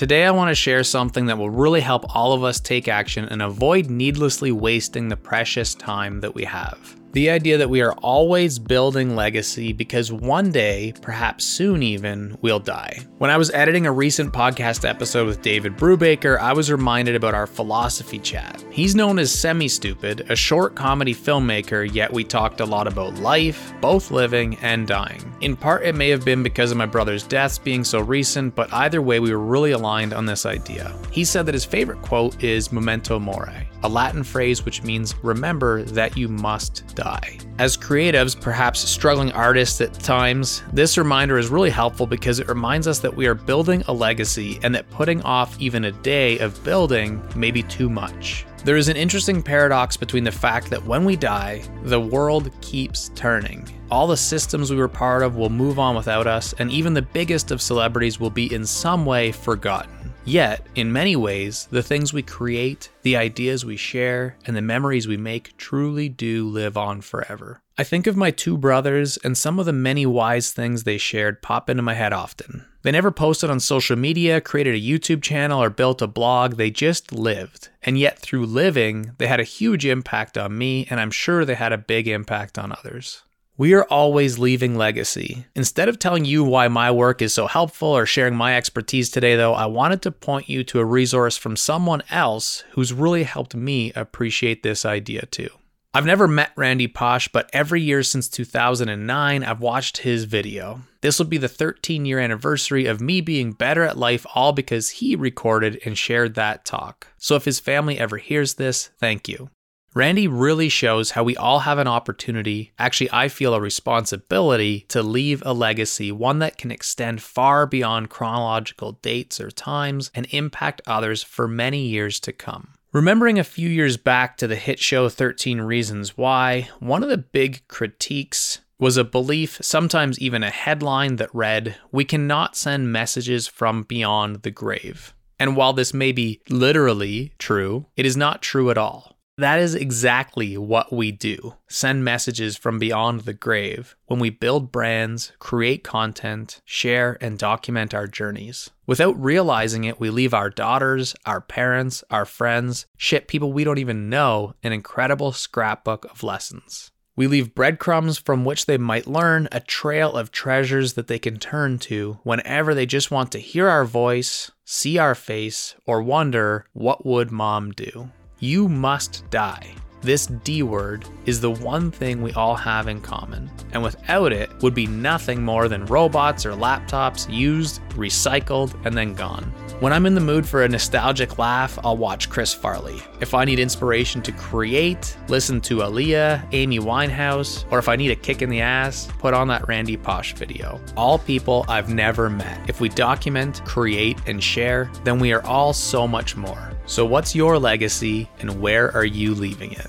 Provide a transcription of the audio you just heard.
Today, I want to share something that will really help all of us take action and avoid needlessly wasting the precious time that we have. The idea that we are always building legacy because one day, perhaps soon even, we'll die. When I was editing a recent podcast episode with David Brubaker, I was reminded about our philosophy chat. He's known as Semi Stupid, a short comedy filmmaker, yet we talked a lot about life, both living and dying. In part, it may have been because of my brother's deaths being so recent, but either way, we were really aligned on this idea. He said that his favorite quote is Memento Mori a Latin phrase which means remember that you must die. As creatives, perhaps struggling artists at times, this reminder is really helpful because it reminds us that we are building a legacy and that putting off even a day of building may be too much. There is an interesting paradox between the fact that when we die, the world keeps turning. All the systems we were part of will move on without us, and even the biggest of celebrities will be in some way forgotten. Yet, in many ways, the things we create, the ideas we share, and the memories we make truly do live on forever. I think of my two brothers, and some of the many wise things they shared pop into my head often. They never posted on social media, created a YouTube channel, or built a blog, they just lived. And yet, through living, they had a huge impact on me, and I'm sure they had a big impact on others. We are always leaving legacy. Instead of telling you why my work is so helpful or sharing my expertise today, though, I wanted to point you to a resource from someone else who's really helped me appreciate this idea too. I've never met Randy Pausch, but every year since 2009, I've watched his video. This will be the 13 year anniversary of me being better at life, all because he recorded and shared that talk. So if his family ever hears this, thank you. Randy really shows how we all have an opportunity, actually, I feel a responsibility to leave a legacy, one that can extend far beyond chronological dates or times and impact others for many years to come. Remembering a few years back to the hit show 13 Reasons Why, one of the big critiques was a belief, sometimes even a headline that read, We cannot send messages from beyond the grave. And while this may be literally true, it is not true at all. That is exactly what we do send messages from beyond the grave when we build brands, create content, share, and document our journeys. Without realizing it, we leave our daughters, our parents, our friends, shit, people we don't even know, an incredible scrapbook of lessons. We leave breadcrumbs from which they might learn a trail of treasures that they can turn to whenever they just want to hear our voice, see our face, or wonder, what would mom do? You must die. This D word is the one thing we all have in common, and without it would be nothing more than robots or laptops used, recycled, and then gone. When I'm in the mood for a nostalgic laugh, I'll watch Chris Farley. If I need inspiration to create, listen to Aaliyah, Amy Winehouse, or if I need a kick in the ass, put on that Randy Pausch video. All people I've never met. If we document, create, and share, then we are all so much more. So, what's your legacy and where are you leaving it?